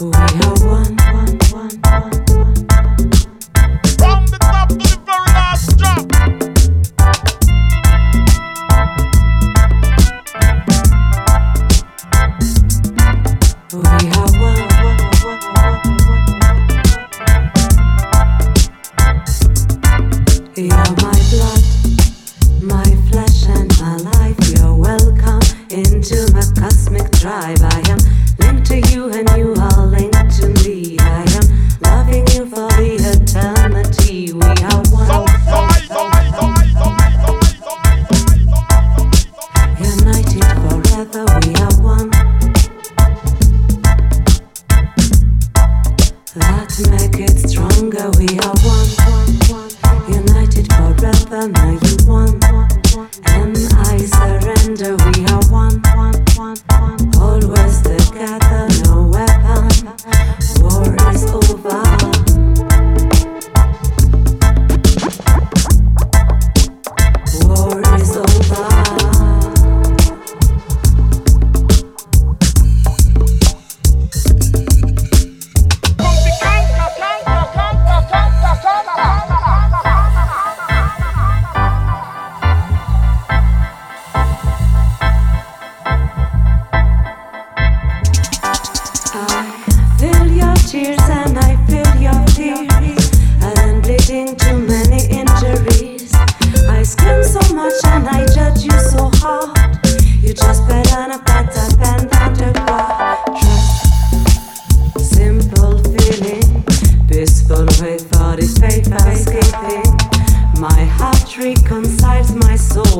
we are one. cosmic drive. I am linked to you, and you are linked to me. I am loving you for the eternity. We are one. United forever, we are one. That make it stronger. We are one. United forever, now you one.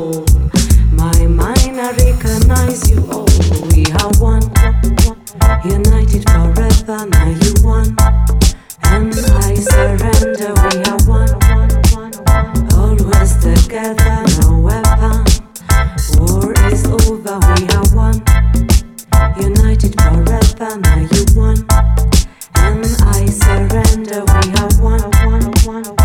soul. My mind, I recognize you. We are one, united forever. Now you one, and I surrender. We are one, always together. No weapon, war is over. We are one, united forever. Now you one, and I surrender. We are one.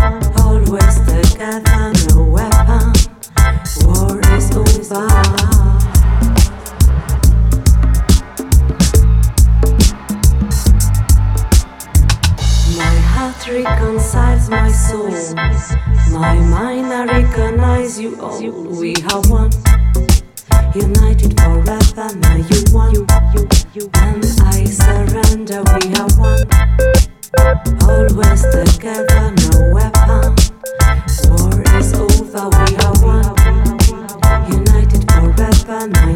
heart reconciles my soul. My mind, I recognize you all. We are one, united forever. Now you want, and I surrender. We are one, always together. No weapon. War is over. We are one, united forever. Now